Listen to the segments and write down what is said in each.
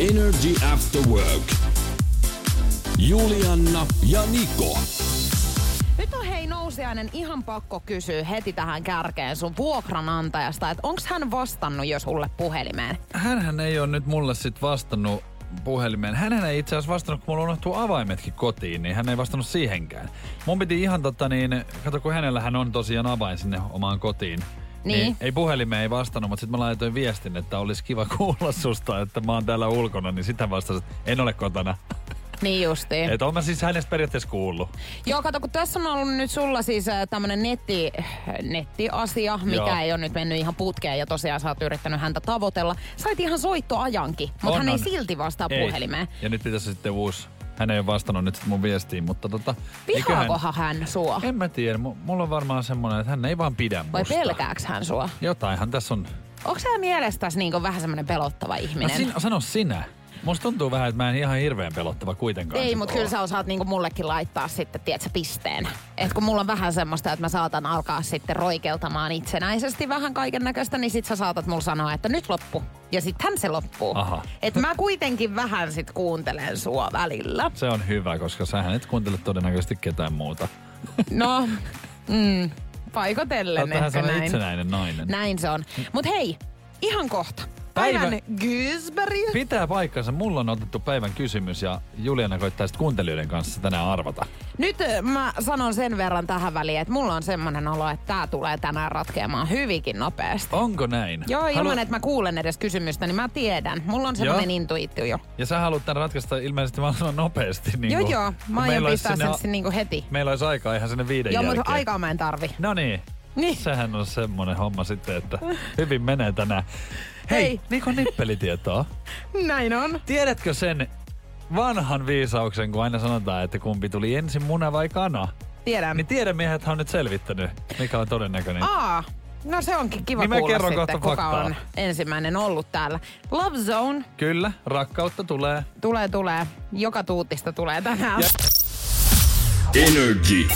Energy After Work. Julianna ja Niko. Nyt on hei nousiainen ihan pakko kysyä heti tähän kärkeen sun vuokranantajasta, että onks hän vastannut jo sulle puhelimeen? Hänhän ei ole nyt mulle sit vastannut puhelimeen. Hän ei itse asiassa vastannut, kun mulla unohtuu avaimetkin kotiin, niin hän ei vastannut siihenkään. Mun piti ihan totta niin, kato kun hänellähän on tosiaan avain sinne omaan kotiin. Niin. ei puhelimeen ei vastannut, mutta sitten mä laitoin viestin, että olisi kiva kuulla susta, että mä oon täällä ulkona, niin sitä vastasit, että en ole kotona. Niin justiin. Että oon mä siis hänestä periaatteessa kuullut. Joo, kato, kun tässä on ollut nyt sulla siis äh, tämmönen netti, nettiasia, mikä Joo. ei ole nyt mennyt ihan putkeen ja tosiaan sä oot yrittänyt häntä tavoitella. Sait ihan soittoajankin, mutta hän ei silti vastaa Ei. puhelimeen. Ja nyt pitäisi sitten uusi. Hän ei ole vastannut nyt mun viestiin, mutta tota... eiköhän- Vihaakohan hän sua? En mä tiedä. M- mulla on varmaan semmoinen, että hän ei vaan pidä Vai musta. pelkääks hän sua? Jotainhan tässä on. Onko sä mielestäsi niinku vähän semmoinen pelottava No ihminen? sin, sano sinä. Musta tuntuu vähän, että mä en ihan hirveän pelottava kuitenkaan. Ei, mutta kyllä sä osaat niinku mullekin laittaa sitten, tiedätkö, pisteen. Et kun mulla on vähän semmoista, että mä saatan alkaa sitten roikeltamaan itsenäisesti vähän kaiken näköistä, niin sit sä saatat mulla sanoa, että nyt loppu. Ja sittenhän se loppuu. Aha. Et mä kuitenkin vähän sit kuuntelen sua välillä. Se on hyvä, koska sähän et kuuntele todennäköisesti ketään muuta. No, mm, paikotellen Oot ehkä näin. itsenäinen nainen. Näin se on. Mut hei, ihan kohta. Päivä- Päivän Gysberg. Pitää paikkansa. Mulla on otettu päivän kysymys ja Juliana koittaa sitten kuuntelijoiden kanssa tänään arvata. Nyt ö, mä sanon sen verran tähän väliin, että mulla on semmonen olo, että tää tulee tänään ratkeamaan hyvinkin nopeasti. Onko näin? Joo, ilman Halu- että mä kuulen edes kysymystä, niin mä tiedän. Mulla on semmoinen intuitio jo. Ja sä haluat tämän ratkaista ilmeisesti mahdollisimman nopeasti. Niin Joo, kuin- joo. kun Mä aion pistää sen sinne niinku heti. Meillä olisi aikaa ihan sinne viiden Joo, jälkeen. mutta aikaa mä en tarvi. No niin. Niin. Sehän on semmonen homma sitten, että hyvin menee tänään. Hei, Hei. Niko Nippelitietoa. Näin on. Tiedätkö sen vanhan viisauksen, kun aina sanotaan, että kumpi tuli ensin muna vai kana? Tiedän. Niin tiedemiehet on nyt selvittänyt, mikä on todennäköinen. Aa, no se onkin kiva Niin mä kuulla kerron sitten, kohta kuka faktaa. on ensimmäinen ollut täällä. Love Zone Kyllä, rakkautta tulee. tulee, tulee. Joka tuutista tulee tänään. Ja- Energy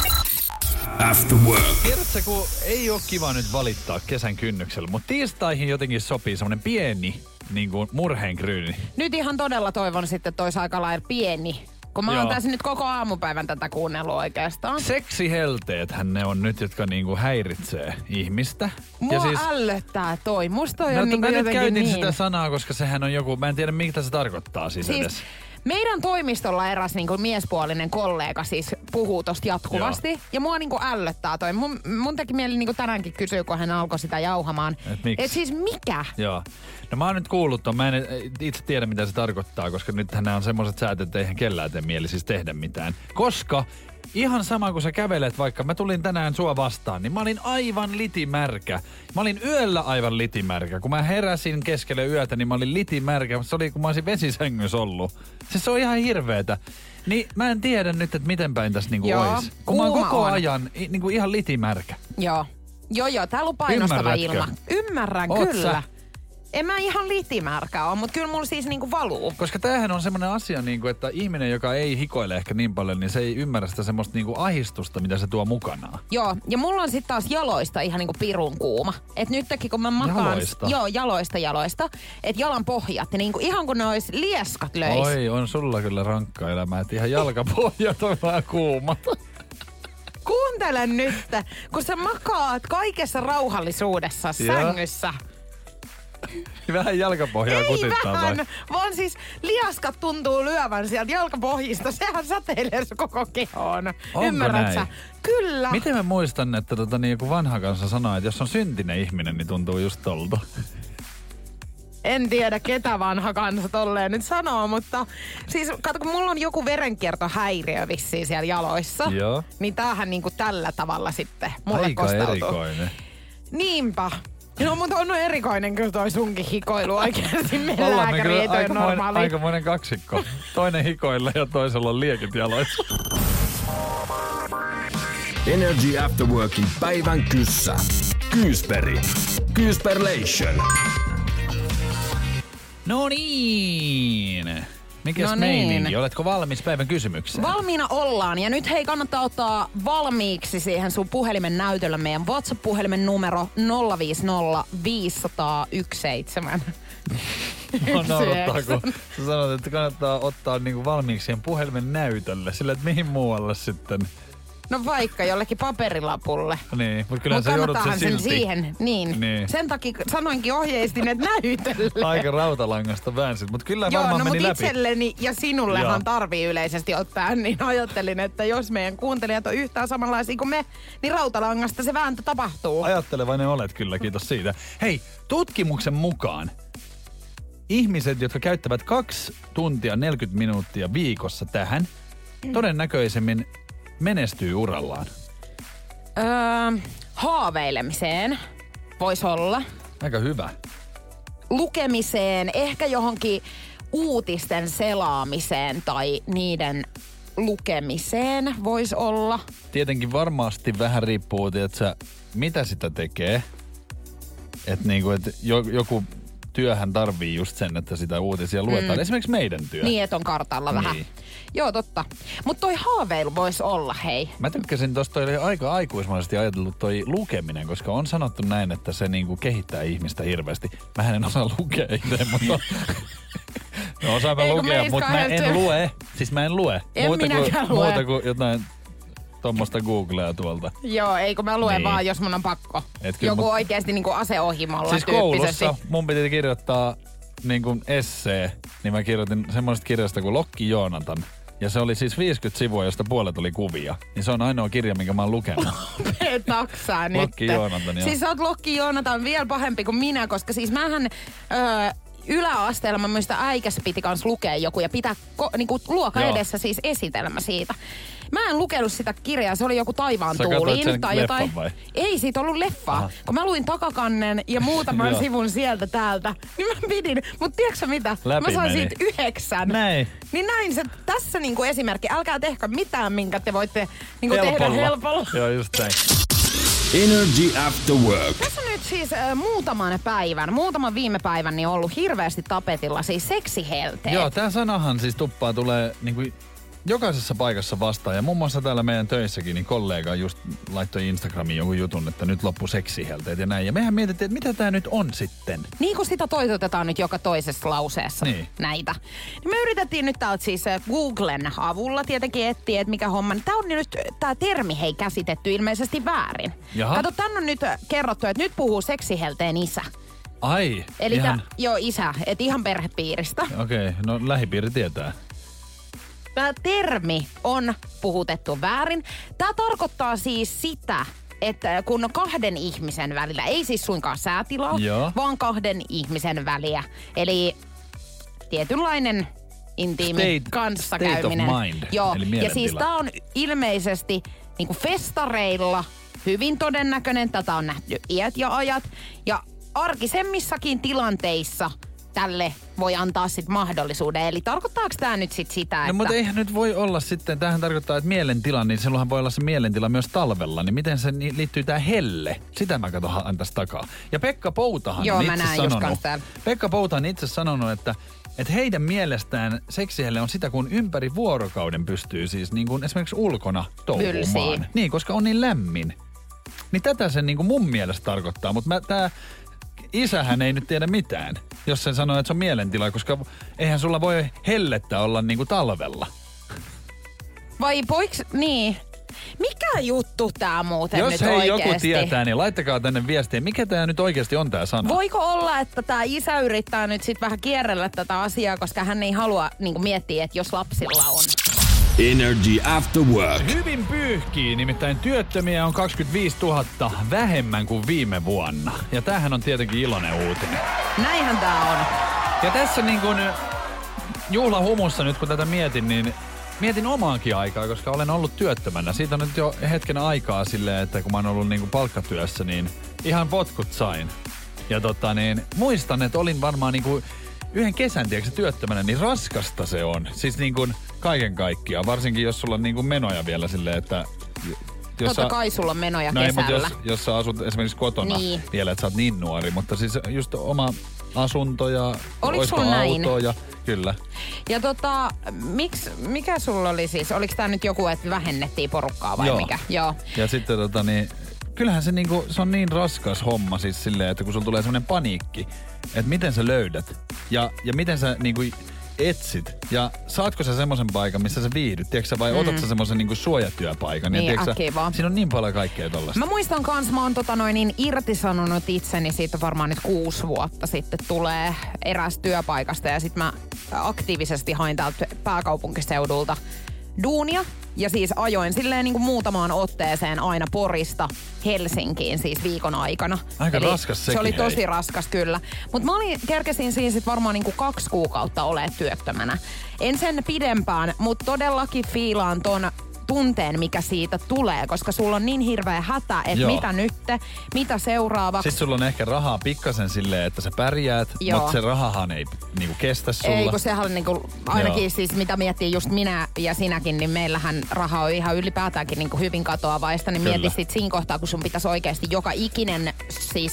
After Work. Tiedätkö, kun ei ole kiva nyt valittaa kesän kynnyksellä, mutta tiistaihin jotenkin sopii semmonen pieni niin kuin murheenkryyni. Nyt ihan todella toivon sitten, että olisi aika lailla pieni. Kun mä oon tässä nyt koko aamupäivän tätä kuunnellut oikeastaan. Seksihelteethän ne on nyt, jotka niinku häiritsee ihmistä. Mua siis... ällöttää toi. Musta toi no, on niinku mä nyt käytin niin. sitä sanaa, koska sehän on joku, mä en tiedä mitä se tarkoittaa siis, Siis edes. Meidän toimistolla eräs niinku miespuolinen kollega siis puhuu tosta jatkuvasti. Joo. Ja mua niinku ällöttää toi. Mun, mun teki mieli niinku tänäänkin kysyä, kun hän alkoi sitä jauhamaan. Et miksi? Et siis mikä? Joo. No mä oon nyt kuullut ton. Mä en itse tiedä, mitä se tarkoittaa, koska nythän nämä on semmoiset säät, että eihän kellään tee mieli siis tehdä mitään. Koska ihan sama kuin sä kävelet, vaikka mä tulin tänään sua vastaan, niin mä olin aivan litimärkä. Mä olin yöllä aivan litimärkä. Kun mä heräsin keskelle yötä, niin mä olin litimärkä. Se oli, kun mä olisin vesisängyssä ollut. Siis se on ihan hirveetä. Niin mä en tiedä nyt, että miten päin tässä niinku Joo, ois. Kun mä oon koko on. ajan i- niinku ihan litimärkä. Joo. Joo, joo. Täällä on painostava Ymmärrätkö? ilma. Ymmärrän, Oot kyllä. sä? En mä ihan litimärkä ole, mutta kyllä mulla siis niinku valuu. Koska tämähän on semmoinen asia, niin kuin, että ihminen, joka ei hikoile ehkä niin paljon, niin se ei ymmärrä sitä semmoista niin kuin ahistusta, mitä se tuo mukanaan. Joo, ja mulla on sitten taas jaloista ihan niinku pirun kuuma. Et nytkin kun mä makaan... Jaloista? Joo, jaloista jaloista. Et jalan pohjat, niin niinku ihan kun ne ois lieskat löis. Oi, on sulla kyllä rankka elämä, että ihan jalkapohjat on vähän kuumat. Kuuntele nyt, kun sä makaat kaikessa rauhallisuudessa Joo. sängyssä. vähän jalkapohjaa Ei kutittaa vähän, vai? vaan siis liaskat tuntuu lyövän sieltä jalkapohjista. Sehän säteilee sun koko kehoon. Onko Ymmärrät näin? sä? Kyllä. Miten mä muistan, että tota, niin joku vanha kanssa sanoi, että jos on syntinen ihminen, niin tuntuu just tolta. en tiedä ketä vanha kansa tolleen nyt sanoo, mutta siis kato, kun mulla on joku verenkiertohäiriö vissiin siellä jaloissa, Joo. niin tämähän niinku tällä tavalla sitten mulle Aika kostautuu. erikoinen. Niinpä. No, mutta on erikoinen kyllä toi sunkin hikoilu oikeasti. Me lääkäri ei kyllä toi aikamoinen, normaali. aikamoinen kaksikko. Toinen hikoille ja toisella on liekit jaloissa. Energy After Workin päivän kyssä. Kyysperi. Kyysperlation. No niin. Mikäs No niin. meininki? Oletko valmis päivän kysymykseen? Valmiina ollaan ja nyt hei kannattaa ottaa valmiiksi siihen sun puhelimen näytöllä meidän WhatsApp-puhelimen numero 050 500 17. Mua naurattaa, kun sä sanot, että kannattaa ottaa niinku valmiiksi siihen puhelimen näytölle. Sillä, että mihin muualle sitten. No vaikka jollekin paperilapulle. Niin, mutta kyllä Mutta sä joudut sen sen siihen. Niin. Niin. Sen takia sanoinkin ohjeistin, että näytölle. Aika rautalangasta väänsit, mutta kyllä Joo, varmaan no meni läpi. itselleni ja sinullehan Joo. tarvii yleisesti ottaa, niin ajattelin, että jos meidän kuuntelijat on yhtään samanlaisia kuin me, niin rautalangasta se vääntö tapahtuu. Ajattelevainen olet kyllä, kiitos siitä. Hei, tutkimuksen mukaan ihmiset, jotka käyttävät kaksi tuntia 40 minuuttia viikossa tähän, todennäköisemmin menestyy urallaan. Öö, haaveilemiseen voisi olla. Aika hyvä. Lukemiseen, ehkä johonkin uutisten selaamiseen tai niiden lukemiseen voisi olla. Tietenkin varmasti vähän riippuu, että mitä sitä tekee. Että niinku, et jo, joku työhän tarvii just sen, että sitä uutisia luetaan. Mm. Esimerkiksi meidän työ. Niin, että on kartalla vähän. Niin. Joo, totta. Mutta toi haaveilu voisi olla, hei. Mä tykkäsin tuosta oli aika aikuismaisesti ajatellut toi lukeminen, koska on sanottu näin, että se niinku kehittää ihmistä hirveästi. Mä en osaa lukea itse, mutta... No osaan mä Ei, lukea, mutta mä en lue. Siis mä en lue. En muuta kuin, lue. Muuta kuin jotain tuommoista Googlea tuolta. Joo, eikö mä luen Niin. vaan, jos mun on pakko. Et Joku mut- oikeasti niinku aseohimolla Siis koulussa mun piti kirjoittaa niin kuin essee, niin mä kirjoitin semmoisesta kirjasta kuin Lokki Joonatan. Ja se oli siis 50 sivua, josta puolet oli kuvia. Niin se on ainoa kirja, minkä mä oon lukenut. taksaa nyt. Lokki Joonatan, joo. Siis sä oot Lokki Joonatan vielä pahempi kuin minä, koska siis mähän öö, yläasteella mä muistan äikässä piti kans lukea joku ja pitää ko, niinku luokan Joo. edessä siis esitelmä siitä. Mä en lukenut sitä kirjaa, se oli joku taivaan Sä tuuliin tai jotain. vai? Ei siitä ollut leffaa. Aha. Kun mä luin takakannen ja muutaman sivun sieltä täältä, niin mä pidin. Mutta tiedätkö sä mitä? Läpi mä sain meni. siitä yhdeksän. Näin. Niin näin se tässä niinku esimerkki. Älkää tehkö mitään, minkä te voitte niinku tehdä helpolla. Joo, just näin. Energy After Work. Tässä nyt siis äh, muutaman päivän, muutaman viime päivän niin on ollut hirveästi tapetilla siis seksihelteet. Joo, tämä sanahan siis tuppaa tulee niin kuin jokaisessa paikassa vastaan. Ja muun muassa täällä meidän töissäkin, niin kollega just laittoi Instagramiin jonkun jutun, että nyt loppu seksihelteet ja näin. Ja mehän mietittiin, että mitä tämä nyt on sitten. Niin kuin sitä toitotetaan nyt joka toisessa lauseessa Niin. näitä. Niin me yritettiin nyt täältä siis äh, Googlen avulla tietenkin etsiä, että mikä homma. Tämä on nyt tämä termi hei käsitetty ilmeisesti väärin. Jaha. Kato, tän on nyt äh, kerrottu, että nyt puhuu seksihelteen isä. Ai, Eli ihan... tää, joo, isä, että ihan perhepiiristä. Okei, okay, no lähipiiri tietää. Tämä termi on puhutettu väärin. Tämä tarkoittaa siis sitä, että kun kahden ihmisen välillä, ei siis suinkaan säätilaa, Joo. vaan kahden ihmisen väliä. Eli tietynlainen intiimi State- kanssakäyminen. state of mind, Joo, eli ja siis tämä on ilmeisesti niin kuin festareilla hyvin todennäköinen. Tätä on nähty iät ja ajat. Ja arkisemmissakin tilanteissa tälle voi antaa sit mahdollisuuden. Eli tarkoittaako tämä nyt sit sitä, No että... mutta eihän nyt voi olla sitten, tähän tarkoittaa, että mielentila, niin silloinhan voi olla se mielentila myös talvella. Niin miten se liittyy tähän helle? Sitä mä katson tässä takaa. Ja Pekka Poutahan Joo, on mä itse näen sanonut. Pekka Pouta on itse sanonut, että että heidän mielestään seksihelle on sitä, kun ympäri vuorokauden pystyy siis niin kuin esimerkiksi ulkona touhumaan. Niin, koska on niin lämmin. Niin tätä se niin kuin mun mielestä tarkoittaa, mutta tämä isähän ei nyt tiedä mitään, jos sen sanoo, että se on mielentila, koska eihän sulla voi hellettä olla niin kuin talvella. Vai poiks... Niin. Mikä juttu tää muuten Jos nyt hei oikeesti? joku tietää, niin laittakaa tänne viestiä, mikä tämä nyt oikeasti on tämä sana. Voiko olla, että tämä isä yrittää nyt sit vähän kierrellä tätä asiaa, koska hän ei halua niin miettiä, että jos lapsilla on. Energy After Work. Hyvin pyyhkii, nimittäin työttömiä on 25 000 vähemmän kuin viime vuonna. Ja tämähän on tietenkin iloinen uutinen. Näinhän tää on. Ja tässä niin kuin juhlahumussa nyt kun tätä mietin, niin mietin omaankin aikaa, koska olen ollut työttömänä. Siitä on nyt jo hetken aikaa silleen, että kun mä oon ollut niin kuin palkkatyössä, niin ihan potkut sain. Ja tota niin, muistan, että olin varmaan niin kuin yhden kesän, tiedätkö, työttömänä, niin raskasta se on. Siis niin kuin kaiken kaikkiaan, varsinkin jos sulla on niin kuin menoja vielä silleen, että... Jos Totta kai sulla on menoja no ei, mutta kesällä. jos, jos sä asut esimerkiksi kotona Niin. vielä, että sä oot niin nuori, mutta siis just oma asunto ja Oliko olisiko sulla näin? ja kyllä. Ja tota, miksi, mikä sulla oli siis? Oliko tää nyt joku, että vähennettiin porukkaa vai Joo. mikä? Joo. Ja sitten tota niin, kyllähän se, niinku, se on niin raskas homma siis silleen, että kun sulla tulee semmoinen paniikki, että miten sä löydät ja, ja miten sä niinku etsit ja saatko sä semmoisen paikan, missä sä viihdyt, tiedätkö vai mm. otat sä semmoisen niinku suojatyöpaikan. Niin, ja tiedätkö sä, siinä on niin paljon kaikkea tollasta. Mä muistan kans, mä oon tota noin niin irtisanonut itseni siitä varmaan nyt kuusi vuotta sitten tulee eräs työpaikasta ja sit mä aktiivisesti hain täältä pääkaupunkiseudulta duunia. Ja siis ajoin silleen niin kuin muutamaan otteeseen aina Porista Helsinkiin siis viikon aikana. Aika raskas Se oli sekin, tosi hei. raskas kyllä. Mutta mä olin, kerkesin siis sit varmaan niin kuin kaksi kuukautta ole työttömänä. En sen pidempään, mutta todellakin fiilaan ton tunteen, mikä siitä tulee, koska sulla on niin hirveä hätä, että Joo. mitä nytte, mitä seuraavaksi. Sitten sulla on ehkä rahaa pikkasen silleen, että sä pärjäät, Joo. mutta se rahahan ei niinku kestä sulla. Ei, kun sehän on niinku, ainakin Joo. siis mitä miettii just minä ja sinäkin, niin meillähän raha on ihan ylipäätäänkin niinku hyvin katoavaista, niin Kyllä. mieti sit siinä kohtaa, kun sun pitäisi oikeasti joka ikinen, siis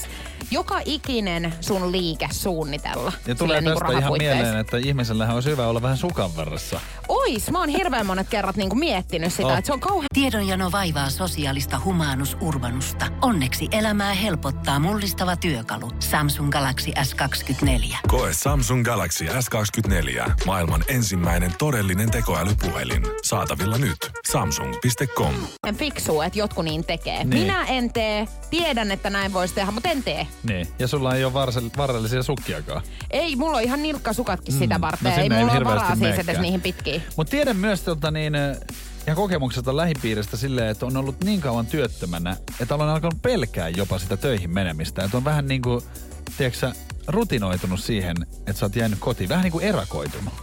joka ikinen sun liike suunnitella. ja tulee niinku tästä ihan rahapuitteissa. mieleen, että ihmisellähän on hyvä olla vähän sukan varressa. Ois, mä oon hirveän monet kerrat niinku miettinyt sitä, Oh. että se on kauhean Tiedonjano vaivaa sosiaalista humanus urbanusta. Onneksi elämää helpottaa mullistava työkalu. Samsung Galaxy S24. Koe Samsung Galaxy S24. Maailman ensimmäinen todellinen tekoälypuhelin. Saatavilla nyt. Samsung.com. fiksua, että jotkut niin tekee. Niin. Minä en tee, tiedän, että näin voisi tehdä, mutta en tee. Niin. Ja sulla ei ole varsel- varrellisia sukkiakaan. Ei, mulla on ihan nilkkasukatkin sitä Mm. varten. No ei mulla ole varaa siis edes niihin pitkiin. Mutta tiedän myös tota, niin, äh, ihan kokemuksesta lähipiiristä silleen, että on ollut niin kauan työttömänä, että olen alkanut pelkää jopa sitä töihin menemistä. Että on vähän niin kuin, tiedätkö rutinoitunut siihen, että sä oot jäänyt kotiin. Vähän niin kuin erakoitunut.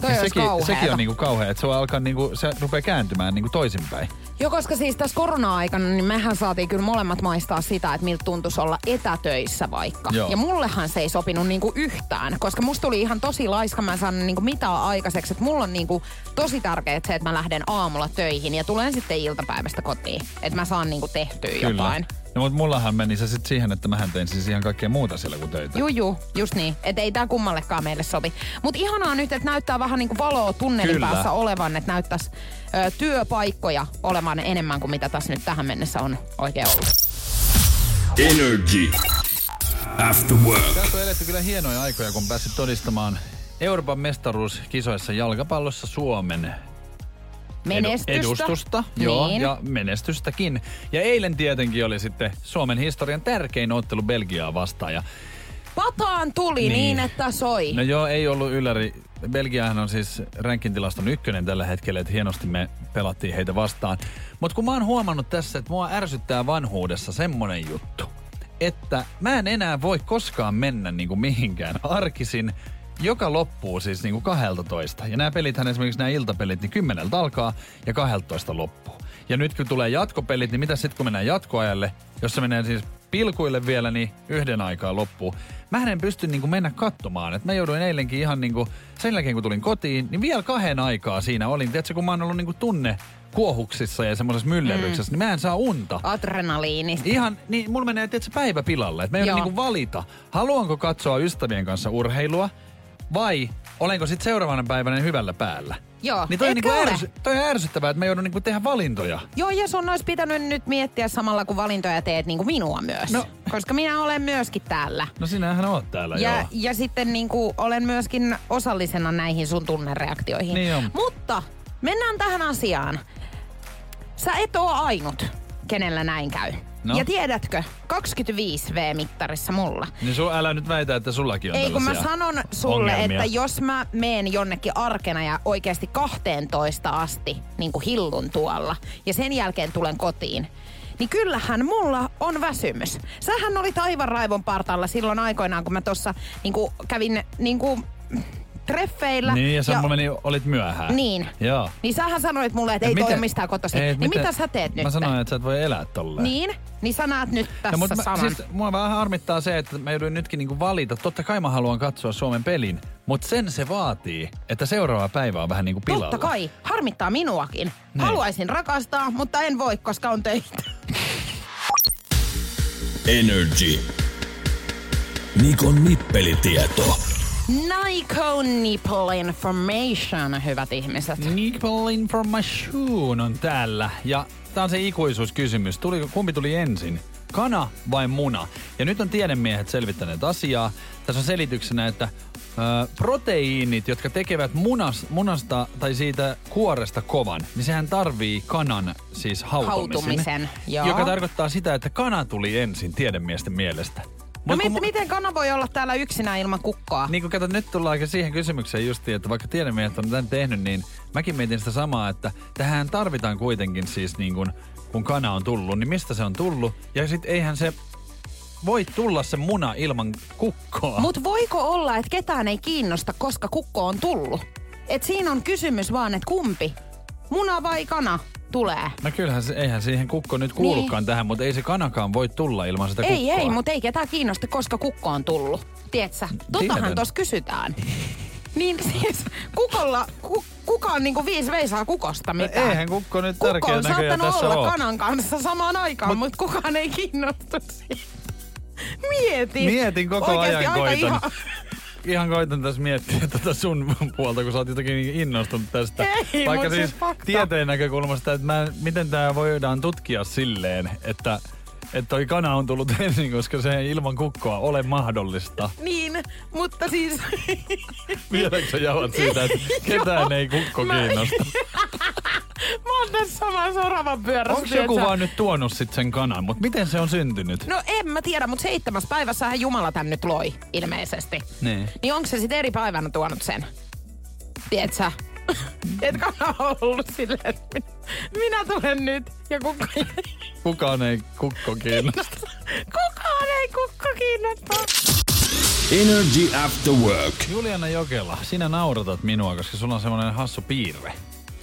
Toi olisi sekin, sekin on niinku kauhea, että se, alkaa niinku, se rupeaa kääntymään niinku toisinpäin. Joo, koska siis tässä korona-aikana niin mehän saatiin kyllä molemmat maistaa sitä, että miltä tuntuisi olla etätöissä vaikka. Joo. Ja mullehan se ei sopinut niinku yhtään, koska musta tuli ihan tosi laiska, mä en saanut niinku mitään aikaiseksi. Että mulla on niinku tosi tärkeää se, että mä lähden aamulla töihin ja tulen sitten iltapäivästä kotiin. Että mä saan niinku tehtyä jotain. No mutta mullahan meni se sitten siihen, että mähän tein siis ihan kaikkea muuta siellä kuin töitä. Juu, juu, just niin. Että ei tää kummallekaan meille sovi. Mutta ihanaa nyt, että näyttää vähän niinku valoa tunnelin Kyllä. päässä olevan, että näyttäisi ö, työpaikkoja olevan enemmän kuin mitä tässä nyt tähän mennessä on oikein ollut. Energy. After work. Tässä on eletty kyllä hienoja aikoja, kun pääsit todistamaan Euroopan mestaruuskisoissa jalkapallossa Suomen Menestystä. edustusta. Joo, niin. ja menestystäkin. Ja eilen tietenkin oli sitten Suomen historian tärkein ottelu Belgiaa vastaan. Ja Pataan tuli niin. Niin. niin, että soi. No joo, ei ollut ylläri. Belgiahan on siis rankintilaston ykkönen tällä hetkellä, että hienosti me pelattiin heitä vastaan. Mutta kun mä oon huomannut tässä, että mua ärsyttää vanhuudessa semmonen juttu, että mä en enää voi koskaan mennä niinku mihinkään arkisin, joka loppuu siis niinku 12. Ja nämä pelithän esimerkiksi nämä iltapelit, niin kymmeneltä alkaa ja 12 loppuu. Ja nyt kun tulee jatkopelit, niin mitä sitten kun mennään jatkoajalle, jos se menee siis pilkuille vielä, niin yhden aikaa loppuu. Mä en pysty niinku mennä katsomaan. Et mä jouduin eilenkin ihan niinku, sen jälkeen kun tulin kotiin, niin vielä kahden aikaa siinä olin. Tiedätkö, kun mä oon ollut niinku tunne kuohuksissa ja semmoisessa myllerryksessä, mm. niin mä en saa unta. Adrenaliini. Ihan, niin mulla menee tietysti päivä pilalle. Että mä joudun niinku valita, haluanko katsoa ystävien kanssa urheilua vai olenko sitten seuraavana päivänä hyvällä päällä. Joo, Niin toi, niinku ärsy, toi on ärsyttävää, että mä joudun niinku tehdä valintoja. Joo, ja sun olisi pitänyt nyt miettiä samalla, kun valintoja teet niin kuin minua myös. No. Koska minä olen myöskin täällä. No sinähän oot täällä, Ja, joo. ja sitten niin kuin olen myöskin osallisena näihin sun tunnereaktioihin. Niin on. Mutta mennään tähän asiaan. Sä et oo ainut, kenellä näin käy. No. Ja tiedätkö, 25 V-mittarissa mulla. Niin sun, älä nyt väitä, että sullakin on Ei kun mä sanon sulle, ongelmia. että jos mä meen jonnekin arkena ja oikeasti 12 asti niin kuin hillun tuolla ja sen jälkeen tulen kotiin, niin kyllähän mulla on väsymys. Sähän olit aivan raivon partalla silloin aikoinaan, kun mä tuossa niin kävin niin kuin, treffeillä. Niin, ja sä meni, olit myöhään. Niin. Joo. Niin sähän sanoit mulle, että ei Et toi miten- mistään kotoisin. Ei, Niin miten- mitä sä teet nyt? Mä sanoin, että sä et voi elää tolleen. Niin? Niin sä näet nyt tässä Ja, mutta saman. mä, siis, mua vähän harmittaa se, että mä joudun nytkin niinku valita. Totta kai mä haluan katsoa Suomen pelin, mutta sen se vaatii, että seuraava päivä on vähän niinku pilalla. Totta kai. Harmittaa minuakin. Niin. Haluaisin rakastaa, mutta en voi, koska on töitä. Energy. Nikon nippelitieto. Nike Nipple Information, hyvät ihmiset. Nipple Information on täällä. Ja tää on se ikuisuuskysymys. Tuli, kumpi tuli ensin? Kana vai muna? Ja nyt on tiedemiehet selvittäneet asiaa. Tässä on selityksenä, että ö, proteiinit, jotka tekevät munas, munasta tai siitä kuoresta kovan, niin sehän tarvii kanan siis hautumisen. Hautumisen, joo. Joka tarkoittaa sitä, että kana tuli ensin tiedemiesten mielestä. No mit, mu- miten kana voi olla täällä yksinään ilman kukkoa? niin kun kato, nyt tullaan aika siihen kysymykseen justiin, että vaikka tiedemiehet on tämän tehnyt, niin mäkin mietin sitä samaa, että tähän tarvitaan kuitenkin siis niin kun, kun kana on tullut, niin mistä se on tullut? Ja sit eihän se voi tulla se muna ilman kukkoa. Mut voiko olla, että ketään ei kiinnosta, koska kukko on tullut? Et siinä on kysymys vaan, että kumpi, muna vai kana, tulee. No kyllähän se, eihän siihen kukko nyt kuulukaan niin. tähän, mutta ei se kanakaan voi tulla ilman sitä Ei, kukkoa. ei, mutta ei ketään kiinnosta, koska kukko on tullut. Tiedätkö? Totahan tuossa kysytään. Niin siis kukolla, ku, kuka on niinku viisi veisaa kukosta mitään? No eihän kukko nyt Kukko tärkeä on saattanut tässä olla ole. kanan kanssa samaan aikaan, Mut- mutta kukaan ei kiinnostu siitä. Mieti. Mietin koko Oikeesti ajan koitan. Ihan... Ihan koitan tässä miettiä tätä sun puolta, kun sä oot jotenkin niin innostunut tästä. Ei, Vaikka siis fakta. tieteen näkökulmasta, että mä, miten tämä voidaan tutkia silleen, että että toi kana on tullut ensin, koska se ei ilman kukkoa ole mahdollista. Niin, mutta siis... Vieläkö sä jauhat siitä, että ketään ei kukko Mä- kiinnosta? Mä oon tässä samassa oravan pyörässä. Onko joku vaan nyt tuonut sit sen kanan, mutta miten se on syntynyt? No en mä tiedä, mutta seitsemäs päivässähän Jumala tän nyt loi, ilmeisesti. Niin. Niin onko se sitten eri päivänä tuonut sen? Tiedätkö? Et kana on ollut silleen, että minä, minä tulen nyt ja ei, Kukaan ei kukko kiinnosta. kukaan ei kukko kiinnostaa. Energy After Work. Juliana Jokela, sinä nauratat minua, koska sulla on semmoinen hassu piirre.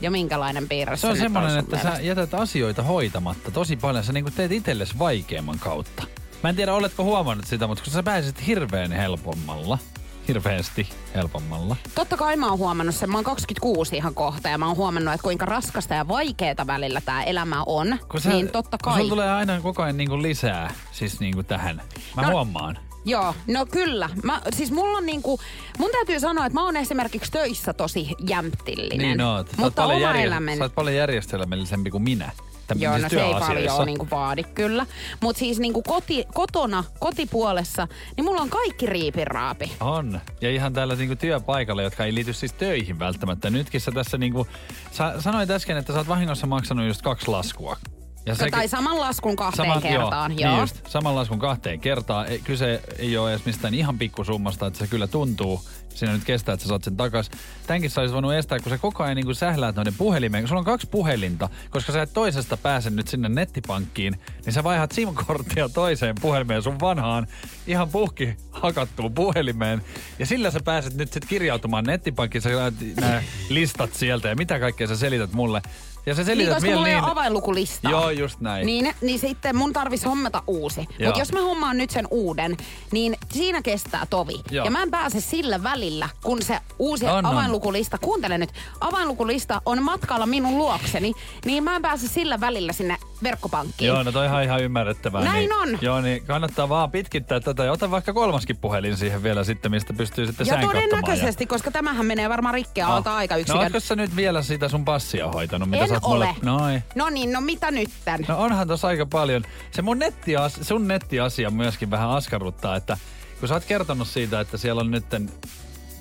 Ja minkälainen piirre Se on nyt semmoinen, että sä mielestä? jätät asioita hoitamatta tosi paljon. Sä niinku teet itsellesi vaikeamman kautta. Mä en tiedä, oletko huomannut sitä, mutta kun sä pääsit hirveän helpommalla, hirveästi helpommalla. Totta kai mä oon huomannut sen. Mä oon 26 ihan kohta ja mä oon huomannut, että kuinka raskasta ja vaikeeta välillä tää elämä on. Kun sä, niin totta kun kai. sulla tulee aina koko ajan niinku lisää siis niinku tähän. Mä No- huomaan. Joo, no kyllä. Mä, siis mulla on niinku, mun täytyy sanoa, että mä oon esimerkiksi töissä tosi jämptillinen. Niin oot. Sä oot paljon, järje- elämäni... sä oot paljon järjestelmällisempi kuin minä. Joo, no se ei paljon niinku vaadi kyllä. Mutta siis niinku koti, kotona, kotipuolessa, niin mulla on kaikki riipiraapi. On. Ja ihan täällä niinku työpaikalla, jotka ei liity siis töihin välttämättä. Nytkin sä tässä niinku, sä sanoit äsken, että sä oot vahingossa maksanut just kaksi laskua. Ja Sekin... Tai saman laskun kahteen Saman- kertaan. Joo, Joo, Niin just, saman laskun kahteen kertaan. Kyse ei ole edes mistään ihan pikkusummasta, että se kyllä tuntuu. Siinä nyt kestää, että sä saat sen takas. Tämänkin sä olisit voinut estää, kun sä koko ajan niin sähläät noiden puhelimeen. Sulla on kaksi puhelinta, koska sä et toisesta pääse nyt sinne nettipankkiin, niin sä vaihat SIM-korttia toiseen puhelimeen sun vanhaan ihan puhki hakattuun puhelimeen. Ja sillä sä pääset nyt sit kirjautumaan nettipankkiin, sä näet nämä listat sieltä ja mitä kaikkea sä selität mulle. Ja sä Niin, selität koska vielä niin... ole avainlukulistaa. Joo, just näin. Niin, niin sitten mun tarvis hommata uusi. Mutta jos mä hommaan nyt sen uuden, niin siinä kestää tovi. Joo. Ja mä en pääse sillä välillä, kun se uusi on. avainlukulista, kuuntele nyt, avainlukulista on matkalla minun luokseni, niin mä en pääse sillä välillä sinne verkkopankkiin. Joo, no toi ihan, ihan ymmärrettävää. Näin niin, on. Joo, niin kannattaa vaan pitkittää tätä ja ota vaikka kolmaskin puhelin siihen vielä sitten, mistä pystyy sitten ja todennäköisesti, koska tämähän menee varmaan rikkeä ja... alta aika No yksikön. ootko sä nyt vielä sitä sun passia hoitanut, mitä en sä ole. mulle... Noi. No niin, no mitä nytten? No onhan tossa aika paljon. Se mun nettias, sun nettiasia myöskin vähän askarruttaa, että kun sä oot kertonut siitä, että siellä on nytten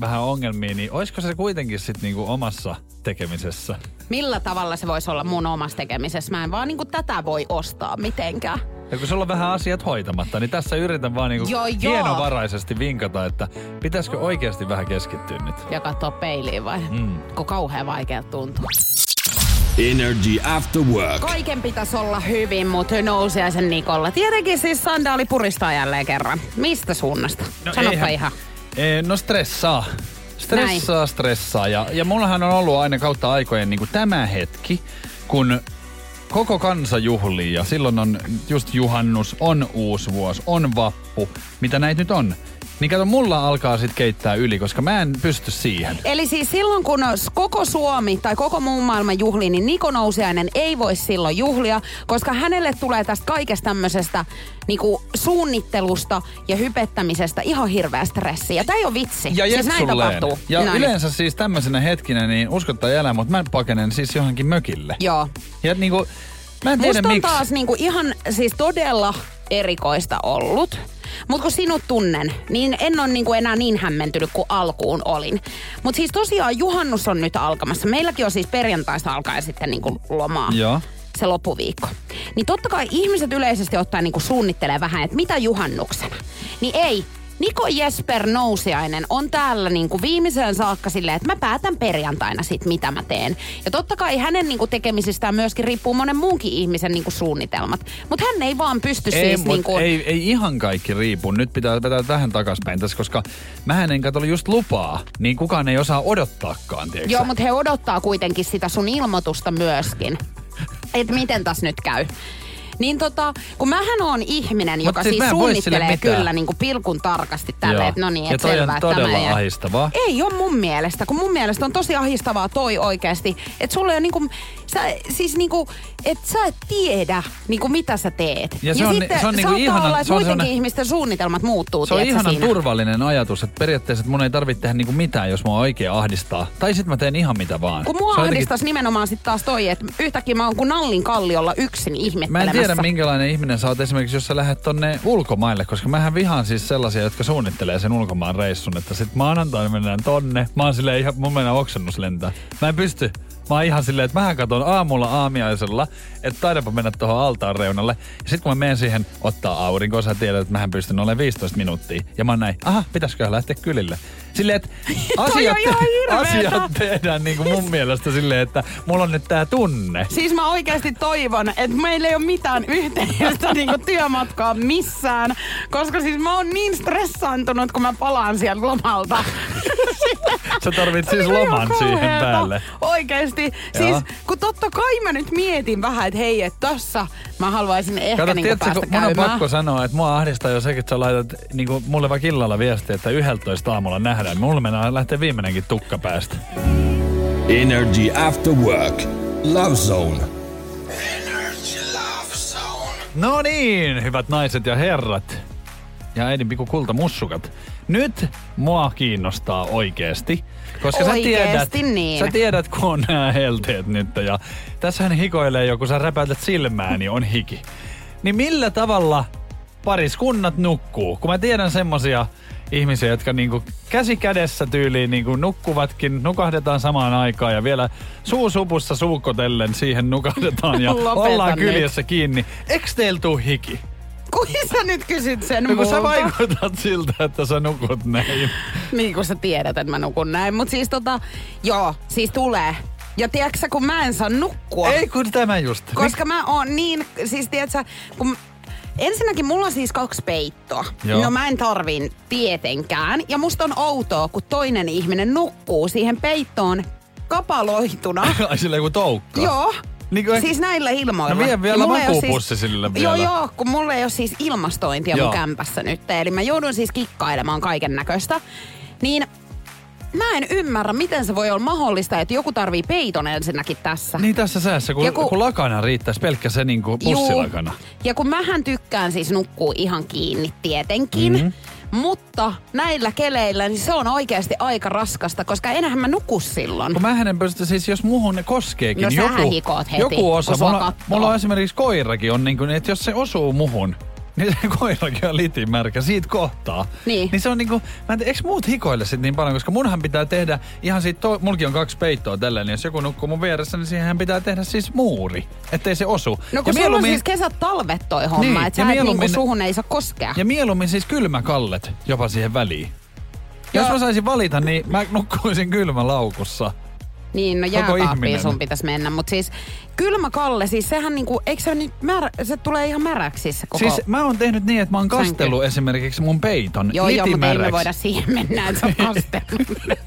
vähän ongelmia, niin olisiko se kuitenkin sitten niinku omassa tekemisessä? Millä tavalla se voisi olla mun omassa tekemisessä? Mä en vaan niinku tätä voi ostaa mitenkään. Ja kun sulla on vähän asiat hoitamatta, niin tässä yritän vaan niinku Joo, joo. hienovaraisesti vinkata, että pitäisikö oikeasti vähän keskittyä nyt. Ja katsoa peiliin vai? Mm. Kun kauhean vaikea tuntuu. Energy After Work. Kaiken pitäisi olla hyvin, mutta Nousiaisen Nikolla. Tietenkin siis sandaali puristaa jälleen kerran. Mistä suunnasta? No Sanoppa eihän- ihan. Ee, no stressaa. Stressaa, Näin. stressaa. Ja, ja mullahan on ollut aina kautta aikojen niin tämä hetki, kun koko kansa juhlii ja silloin on just juhannus, on uusi vuosi, on vappu, mitä näitä nyt on. Niin kato, mulla alkaa sit keittää yli, koska mä en pysty siihen. Eli siis silloin, kun koko Suomi tai koko muun maailman juhlii, niin Niko Nousiainen ei voi silloin juhlia, koska hänelle tulee tästä kaikesta tämmöisestä niinku suunnittelusta ja hypettämisestä ihan hirveä stressi. Ja tämä ei ole vitsi. Ja siis näin tapahtuu. Ja Näin. yleensä siis tämmöisenä hetkinä, niin uskottaa elää, mutta mä pakenen siis johonkin mökille. Joo. Ja niinku, mä en tiedä Musta on miksi. taas niinku ihan siis todella erikoista ollut. Mutta kun sinut tunnen, niin en ole niinku enää niin hämmentynyt kuin alkuun olin. Mutta siis tosiaan juhannus on nyt alkamassa. Meilläkin on siis perjantaista alkaen sitten niinku lomaa. Joo. se loppuviikko. Niin totta kai ihmiset yleisesti ottaen niinku suunnittelee vähän, että mitä juhannuksena. Niin ei. Niko Jesper Nousiainen on täällä niinku viimeiseen saakka silleen, että mä päätän perjantaina sit, mitä mä teen. Ja totta kai hänen niinku tekemisistään myöskin riippuu monen muunkin ihmisen niinku suunnitelmat. Mutta hän ei vaan pysty Ei, siis mut niinku... ei, ei ihan kaikki riipu. Nyt pitää vetää vähän takaspäin tässä, koska mä en kato just lupaa, niin kukaan ei osaa odottaakaan, tiedätkö Joo, mutta he odottaa kuitenkin sitä sun ilmoitusta myöskin. Että miten tas nyt käy. Niin tota, kun mähän on ihminen, Mut joka siis siis suunnittelee kyllä niin kuin pilkun tarkasti tälle, että no niin, että on selvä, että todella tämä ahistavaa. Ei ole mun mielestä, kun mun mielestä on tosi ahistavaa toi oikeasti, että sulle on niinku, sä, siis niinku, että sä et tiedä niinku mitä sä teet. Ja se on- sitten se on niinku ihana- olla, että se on ihmisten suunnitelmat muuttuu, Se on ihanan siinä. turvallinen ajatus, että periaatteessa että mun ei tarvitse tehdä niinku mitään, jos mua oikein ahdistaa. Tai sit mä teen ihan mitä vaan. Kun mua on jotenkin- ahdistaisi nimenomaan sitten taas toi, että yhtäkkiä mä oon kuin Nallin kalliolla yksin Mä ihmettelemässä. en tiedä, minkälainen ihminen sä oot esimerkiksi, jos sä lähdet tonne ulkomaille, koska mähän vihaan siis sellaisia, jotka suunnittelee sen ulkomaan reissun, että sit maanantaina mennään tonne. Mä oon silleen ihan, mun mennään oksennus lentää. Mä en pysty. Mä oon ihan silleen, että mähän katon aamulla aamiaisella, että taidapa mennä tuohon altaan reunalle. Ja sit kun mä menen siihen ottaa aurinkoa, sä tiedät, että mähän pystyn olemaan 15 minuuttia. Ja mä oon näin, aha, pitäisikö lähteä kylille. Silleen, että asiat, asiat tehdään niin kuin mun mielestä silleen, että mulla on nyt tää tunne. Siis mä oikeasti toivon, että meillä ei ole mitään yhteistä niinku työmatkaa missään, koska siis mä oon niin stressaantunut, kun mä palaan sieltä lomalta. Sä tarvit siis ihan loman siihen päälle. Oikeesti. Siis kun totta kai mä nyt mietin vähän, että hei, että tossa mä haluaisin ehkä Kato, niinku tiedätkö, päästä kun mun on käymään. pakko sanoa, että mua ahdistaa jo sekin, että sä laitat niin mulle vaikka illalla viestiä, että 11 aamulla nähdään. Mulla mennään lähtee viimeinenkin tukka päästä. Energy After Work. Love Zone. No niin, hyvät naiset ja herrat. Ja äidin pikku kulta mussukat. Nyt mua kiinnostaa oikeesti. Koska sä tiedät, niin. sä tiedät, kun on nämä helteet nyt. Ja tässähän hikoilee jo, kun sä räpäytät silmää, niin on hiki. Niin millä tavalla pariskunnat nukkuu? Kun mä tiedän semmosia ihmisiä, jotka niinku käsi kädessä tyyliin niinku nukkuvatkin, nukahdetaan samaan aikaan ja vielä suusupussa suukotellen siihen nukahdetaan ja Lopeta ollaan nyt. kyljessä kiinni. Eks teillä tuu hiki? Kuin sä nyt kysyt sen No kun sä vaikutat siltä, että sä nukut näin. Niin kuin sä tiedät, että mä nukun näin. Mutta siis tota, joo, siis tulee. Ja tiedätkö kun mä en saa nukkua. Ei kun tämä just. Koska mä oon niin, siis tiedätkö, kun Ensinnäkin mulla on siis kaksi peittoa. Joo. No mä en tarviin tietenkään. Ja musta on outoa, kun toinen ihminen nukkuu siihen peittoon kapaloituna. Ai sillä joku toukka. joo. Niin kuin- Siis näillä ilmoilla. No vie vielä oo makuupussi sille vielä. Joo, joo, kun mulla ei ole siis ilmastointia Joo. mun kämpässä nyt. Eli mä joudun siis kikkailemaan kaiken näköistä. Niin mä en ymmärrä, miten se voi olla mahdollista, että joku tarvii peiton ensinnäkin tässä. Niin tässä säässä, kun, Ja kun- kun lakana riittäisi pelkkä se niinku pussilakana. Juu. Ja kun mähän tykkään siis nukkuu ihan kiinni tietenkin. Mhm. Mm-hmm. Mutta näillä keleillä niin se on oikeasti aika raskasta, koska enähän mä nuku silloin. Kun mähän en pysty, siis jos muhun ne koskeekin, No sähän joku, hikoot heti, joku osa, mulla, kattoo. mulla on esimerkiksi koirakin on niin kuin, että jos se osuu muhun, niin se koirakin on litimärkä siitä kohtaa. Niin. Niin se on niinku, mä en tiedä, eikö muut hikoile sit niin paljon, koska munhan pitää tehdä ihan siitä, to, mulki on kaksi peittoa tällä, niin jos joku nukkuu mun vieressä, niin siihen pitää tehdä siis muuri, ettei se osu. No kun sulla on siis kesät talvet toi homma, Niin, että ja sä et niinku mieluummin- suhun ei saa koskea. Ja mieluummin siis kylmäkallet jopa siihen väliin. Jos Joo. mä saisin valita, niin mä nukkuisin kylmälaukussa. Niin, no jääkaappiin sun pitäisi mennä. Mutta siis kylmä Kalle, siis sehän niinku, eikö se nyt märä, se tulee ihan märäksi siis koko... Siis mä oon tehnyt niin, että mä oon kastellut esimerkiksi mun peiton joo, joo, mutta ei me voida siihen mennä, että se on kastellut.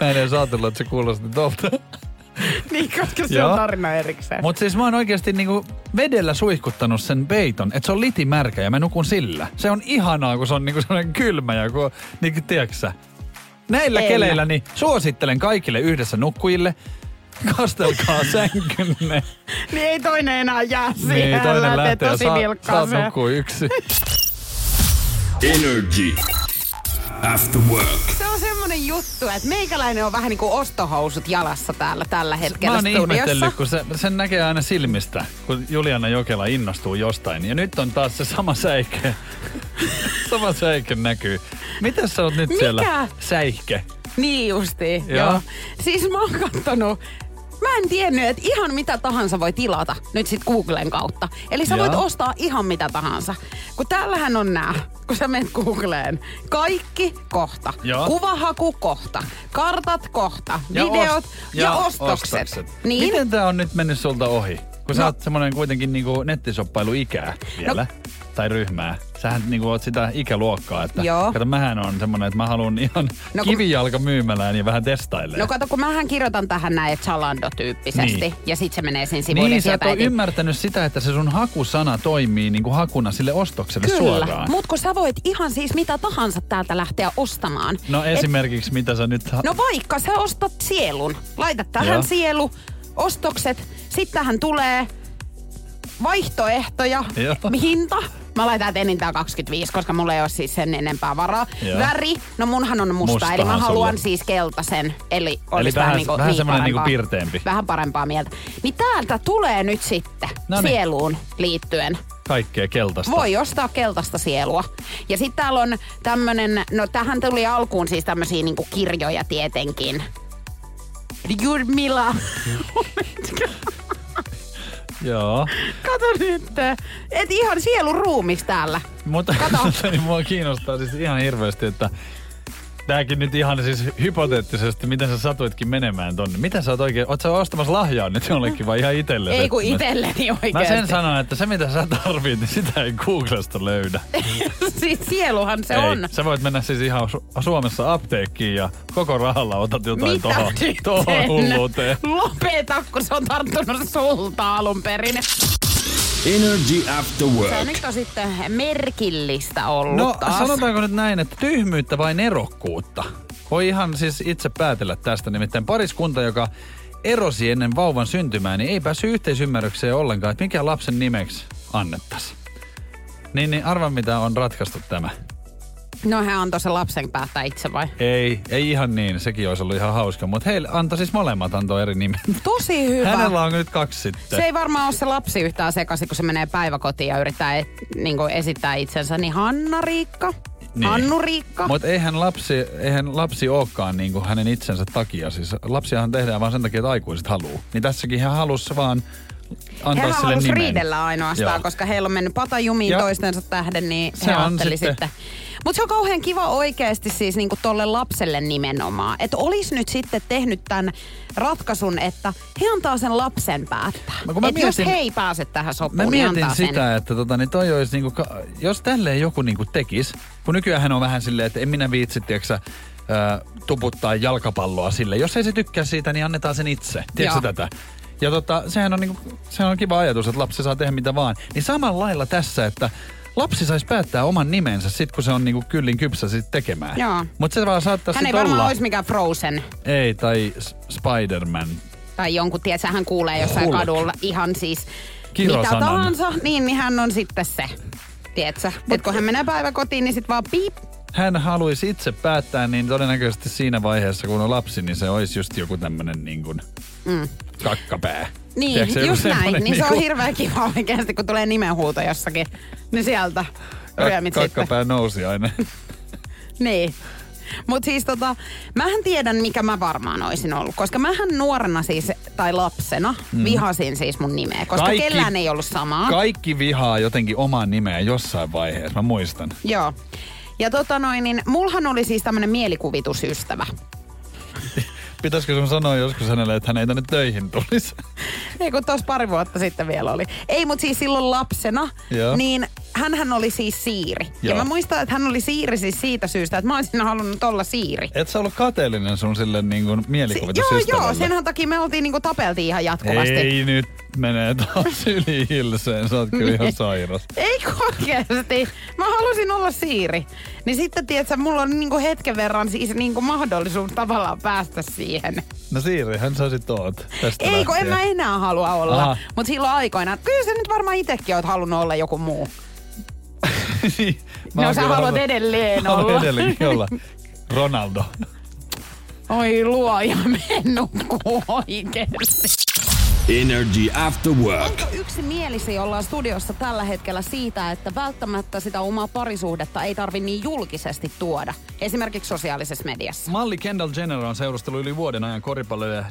Mä en edes ajatellut, että se kuulosti tolta. niin, koska se Joo. on tarina erikseen. Mutta siis mä oon oikeasti niinku vedellä suihkuttanut sen peiton, että se on litimärkä ja mä nukun sillä. Se on ihanaa, kun se on niinku sellainen kylmä ja kun, niinku, tiedätkö? Näillä En. keleillä niin suosittelen kaikille yhdessä nukkujille, kastelkaa sänkynne. niin ei toinen enää jää siihen. niin, toinen lähtee ja tosi saa, saat se. nukkua yksi. Energy. After work. Se on semmonen juttu, että meikäläinen on vähän niin kuin ostohousut jalassa täällä tällä Mä hetkellä oon studiossa. ihmetellyt, kun se, sen näkee aina silmistä, kun Juliana Jokela innostuu jostain. Ja nyt on taas se sama säike. sama säike näkyy. Miten sä oot nyt Mikä? siellä? Säihke. Niin justiin, Joo. joo. joo. Siis mä oon kattonut, mä en tiennyt, että ihan mitä tahansa voi tilata nyt sit Googlen kautta. Eli sä Joo. voit ostaa ihan mitä tahansa. Kun täällähän on nää, kun sä menet Googleen. Kaikki kohta. Joo. Kuvahaku kohta. Kartat kohta. Ja videot ost- ja, ostokset. Niin? Miten tää on nyt mennyt sulta ohi? Kun sä No. oot semmonen kuitenkin niinku nettisoppailuikää vielä. Tai ryhmää. Sähän niinku oot sitä ikäluokkaa, että Joo. kato mähän on semmonen, että mä haluan ihan No kivijalka myymälään ja vähän testailee. No kato, kun mähän kirjoitan tähän näin Zalando-tyyppisesti. Niin. Ja sit se menee siinä sivuille niin, sä et ole ymmärtänyt sitä, että se sun hakusana toimii niinku hakuna sille ostokselle Kyllä, suoraan. mutta kun sä voit ihan siis mitä tahansa täältä lähteä ostamaan. No esimerkiksi mitä sä nyt... Ha- No vaikka sä ostat sielun. Laita tähän. Joo. sielu, ostokset. Sitten tähän tulee vaihtoehtoja, Joo. hinta. Mä laitan, että enintään 25, koska mulla ei ole siis sen enempää varaa. Joo. Väri, no munhan on musta, Mustahan eli mä haluan sulla. siis keltaisen. Eli, olisi vähän- niinku, vähän niin semmonen niinku pirteempi. Vähän parempaa mieltä. Niin täältä tulee nyt sitten Noniin. sieluun liittyen Kaikkea keltaista. voi ostaa keltaista sielua. Ja sitten täällä on tämmönen, no tähän tuli alkuun siis tämmöisiä niinku kirjoja tietenkin. Jurmila. Joo. Kato nyt. Et ihan sielun ruumiksi täällä. Mutta Kato. niin mua kiinnostaa siis ihan hirveästi, että Tääkin nyt ihan siis hypoteettisesti, miten sä satuitkin menemään tonne. Mitä sä oot oikein, oot sä ostamassa lahjaa nyt jollekin vai ihan itselle? Ei kun itselleni oikeesti. Mä sen sanon, että se mitä sä tarvit, niin sitä ei Googlesta löydä. siis sieluhan se ei. on. Sä voit mennä siis ihan Su- Suomessa apteekkiin ja koko rahalla otat jotain Mitä tohon hulluuteen. Lopeta, kun se on tarttunut sulta alun perin. Energy After Se Work. nyt on sitten merkillistä ollut No taas. sanotaanko nyt näin, että tyhmyyttä vai nerokkuutta? Voi ihan siis itse päätellä tästä. Nimittäin pariskunta, joka erosi ennen vauvan syntymää, niin ei päässyt yhteisymmärrykseen ollenkaan, että mikä lapsen nimeksi annettaisiin. Niin, niin arva mitä on ratkaistu tämä. No hän antoi sen lapsen päättää itse vai? Ei, ei ihan niin, sekin olisi ollut ihan hauska, mutta heille antoi siis molemmat antoi eri nimen. Tosi hyvä. Hänellä on nyt kaksi sitten. Se ei varmaan ole se lapsi yhtään sekaisin, kun se menee päiväkotiin ja yrittää et, niin esittää itsensä. Niin Hanna-Riikka, Niin. Hannu-Riikka. Mutta eihän lapsi, eihän lapsi olekaan niinku hänen itsensä takia. Siis lapsiahan tehdään vaan sen takia, että aikuiset haluaa. Niin tässäkin hän halusi vaan antaa Hehän sille nimen. riidellä ainoastaan, Joo. koska heillä on mennyt patajumiin Ja- toistensa tähden, niin Se he on ajatteli sitten- sitten. Mutta se on kauhean kiva oikeasti siis niinku tolle lapselle nimenomaan. Että olisi nyt sitten tehnyt tämän ratkaisun, että he antaa sen lapsen päättää. Mä- mä Et jos mietin- he ei pääse tähän sopuun, Mä niin mietin antaa sitä, sen. että tota, niin toi olisi niinku, jos tälleen joku niinku tekis, kun nykyään on vähän silleen, että en minä viitsi, tiiäksä, tuputtaa jalkapalloa sille. Jos ei se tykkää siitä, niin annetaan sen itse. Tiedätkö tätä? Ja tota, sehän on, niinku, sehän on kiva ajatus, että lapsi saa tehdä mitä vaan. Niin samalla lailla tässä, että lapsi saisi päättää oman nimensä sit, kun se on niinku kyllin kypsä sit tekemään. Joo. Mutta se vaan saattaa Hän ei sit varmaan olla... olisi mikään Frozen Ei, tai Spider-Man. tai jonkun, tiedätkö, hän kuulee jossain Hulk. kadulla ihan siis Kirosanan. mitä tahansa, niin, niin hän on sitten se. Tiedätkö? Et kun hän menee päiväkotiin, niin sitten vaan piip. hän haluaisi itse päättää, niin todennäköisesti siinä vaiheessa, kun on lapsi, niin se olisi just joku tämmönen niin kuin Mm. kakkapää. Niin, Tiedätkö, just näin. semmonen Niin se on niinku- hirveän kiva oikeasti, kun tulee nimenhuuto jossakin. Niin sieltä Kak- ryömit sitten. Kakkapää nousi aina. Niin. Mutta siis tota, mähän tiedän, mikä mä varmaan olisin ollut. Koska mähän nuorena siis, tai lapsena, mm. vihasin siis mun nimeä. Koska Kaikki- kellään ei ollut samaa. Kaikki vihaa jotenkin omaa nimeä jossain vaiheessa, mä muistan. Joo. Ja tota noin, niin mulhan oli siis tämmönen mielikuvitusystävä. Pitäisikö sun sanoa joskus hänelle, että hän ei tänne töihin tulisi? Ei kun tuossa pari vuotta sitten vielä oli. Ei, mutta siis silloin lapsena, Joo. niin hän oli siis Siiri. Ja Joo. mä muistan, että hän oli Siiri siis siitä syystä, että mä olisin halunnut olla Siiri. Et sä ollut kateellinen sun sille niin kuin Si- joo, mielikuvitusystävälle? joo, senhän takia me oltiin niinku tapeltiin ihan jatkuvasti. Ei nyt menee taas yli hilseen, sä oot kyllä ihan sairas. Ei oikeasti. Mä halusin olla Siiri. Niin sitten, tiedätkö, mulla on niinku hetken verran siis niinku mahdollisuus tavallaan päästä siihen. No Siirihän sä sit oot tästä Ei, kun en mä enää halua olla. Mutta silloin aikoinaan, kyllä sä nyt varmaan itsekin oot halunnut olla joku muu. Niin, No sä haluat halunnut- edelleen olla. edelleenkin olla. Ronaldo. Oi luoja, mennyt oikeesti. Energy After Work. Onko yksi mielisi ollaan studiossa tällä hetkellä siitä, että välttämättä sitä omaa parisuhdetta ei tarvi niin julkisesti tuoda? Esimerkiksi sosiaalisessa mediassa. Malli Kendall Jenner on seurustellut yli vuoden ajan koripalloilija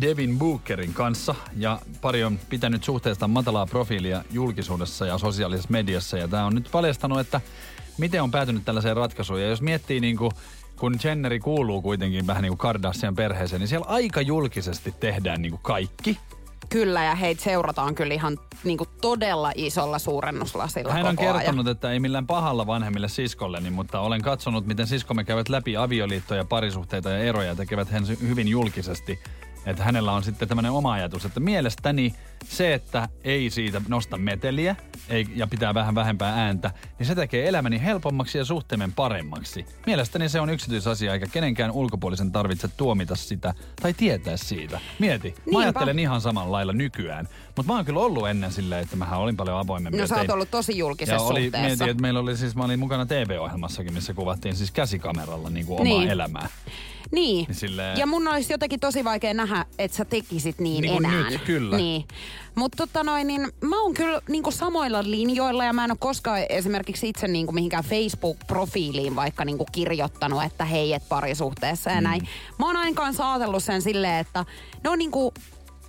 Devin Bookerin kanssa ja pari on pitänyt suhteestaan matalaa profiilia julkisuudessa ja sosiaalisessa mediassa ja tämä on nyt paljastanut, että miten on päätynyt tällaiseen ratkaisuun ja jos miettii niin kuin kun Jenneri kuuluu kuitenkin vähän niin kuin Kardashian perheeseen, niin siellä aika julkisesti tehdään niin kuin kaikki. Kyllä, ja heitä seurataan kyllä ihan niin kuin todella isolla suurennuslasilla Hän on koko kertonut, ajan. että ei millään pahalla vanhemmille siskolleni, mutta olen katsonut, miten siskomme käyvät läpi avioliittoja, parisuhteita ja eroja ja tekevät hän hyvin julkisesti. Että hänellä on sitten tämmöinen oma ajatus, että mielestäni se, että ei siitä nosta meteliä ei, ja pitää vähän vähempää ääntä, niin se tekee elämäni helpommaksi ja suhteemme paremmaksi. Mielestäni se on yksityisasia, eikä kenenkään ulkopuolisen tarvitse tuomita sitä tai tietää siitä. Mieti, mä Niinpä. ajattelen ihan samalla lailla nykyään, mutta mä oon kyllä ollut ennen silleen, että mähän olin paljon avoimempi. No sä oot tein- ollut tosi julkisessa ja oli, suhteessa. mietin, että meillä oli siis, mä olin mukana TV-ohjelmassakin, missä kuvattiin siis käsikameralla niin kuin omaa Niin. elämää. Niin. Niin silleen- Ja mun olisi jotenkin tosi vaikea nähdä, että sä tekisit niin, Niin enää. nyt, kyllä. Niin. Mutta tota noin, niin mä oon kyllä niin kuin samoilla linjoilla ja mä en ole koskaan esimerkiksi itse niin kuin mihinkään Facebook-profiiliin vaikka niin kuin kirjoittanut, että hei, et parisuhteessa ja Mm. näin. Mä oon aina kanssa ajatellut sen silleen, että ne on niin kuin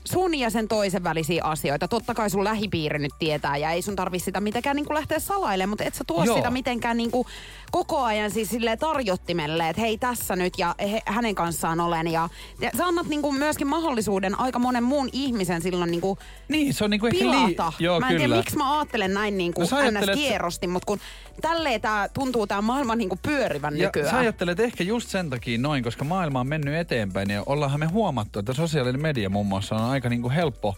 sun ja sen toisen välisiä asioita. Totta kai sun lähipiiri nyt tietää ja ei sun tarvi sitä mitenkään niin kuin lähteä salailemaan, mutta et sä tuo Joo. sitä mitenkään niin kuin koko ajan siis silleen tarjottimelle, että hei tässä nyt ja he, hänen kanssaan olen. Ja, ja sä annat niin kuin myöskin mahdollisuuden aika monen muun ihmisen silloin niin kuin Niin, se on niin kuin ehkä pilata. Joo, mä en kyllä. tiedä, miksi mä ajattelen näin niin kuin No ns. kierrosti, mutta kun tälleen tää tuntuu tää maailma niin kuin pyörivän Ja nykyään. sä ajattelet ehkä just sen takia noin, koska maailma on mennyt eteenpäin ja ollaanhan me huomattu, että sosiaalinen media muun muassa on aika niinku helppo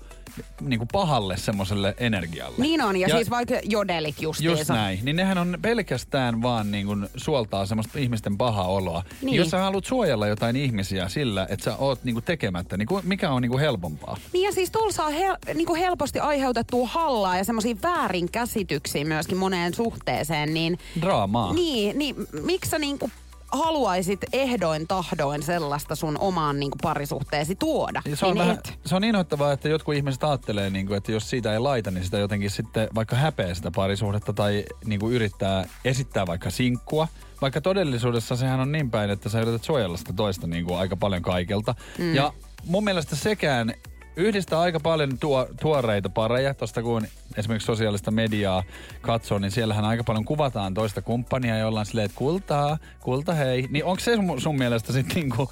niinku pahalle semmoiselle energialle. Niin on, ja, Ja- siis vaikka jodelit justiinsa. Just näin. Niin nehän on pelkästään vaan niin kuin suoltaa semmoista ihmisten pahaa oloa. Niin. Jos sä haluat suojella jotain ihmisiä sillä, että sä oot niin kuin tekemättä, niin mikä on niin kuin helpompaa? Niin ja siis tuolla saa hel- niinku helposti aiheutettua hallaa ja semmoisia väärinkäsityksiä myöskin moneen suhteeseen, niin... Draamaa. Niin, niin miksi sä niinku haluaisit ehdoin tahdoin sellaista sun omaan niinku parisuhteesi tuoda? Ja se on, niin vähän, et. se on inhoittavaa, että jotkut ihmiset ajattelee, niin kuin, että jos siitä ei laita, niin sitä jotenkin sitten vaikka häpeä sitä parisuhdetta tai niin kuin yrittää esittää vaikka sinkkua. Vaikka todellisuudessa sehän on niin päin, että sä yrität suojella sitä toista niin kuin aika paljon kaikelta. Mm. Ja mun mielestä sekään yhdistää aika paljon tuo, tuoreita pareja, tosta kun esimerkiksi sosiaalista mediaa katsoo, niin siellähän aika paljon kuvataan toista kumppania, jolla on silleen, että kultaa, kulta hei. Niin onko se sun, sun mielestä sitten niinku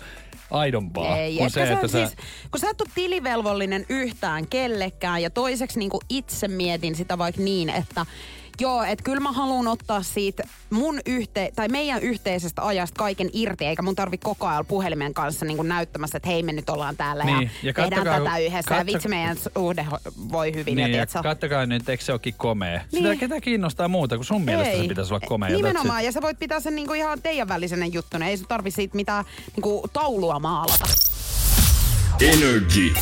aidompaa Ei, kuin se, se, että on sä... siis, kun sä et ole tilivelvollinen yhtään kellekään ja toiseksi niin kuin itse mietin sitä vaikka niin, että Joo, että kyllä mä haluan ottaa siitä mun yhte- tai meidän yhteisestä ajasta kaiken irti, eikä mun tarvi koko ajan puhelimen kanssa niin näyttämässä, että hei me nyt ollaan täällä Niin, ja, ja ja tehdään tätä yhdessä ja katso- vitsi meidän suhde voi hyvin. Niin, ja, ja kattokaa nyt, eikö se olekin komea? Sitä Niin. ketä kiinnostaa muuta, kun sun mielestä se pitäisi olla komea. Nimenomaan, ja sä voit pitää sen niinku ihan teidän välisenä juttuna. Ei sun tarvi siitä mitään niinku taulua maalata. Energy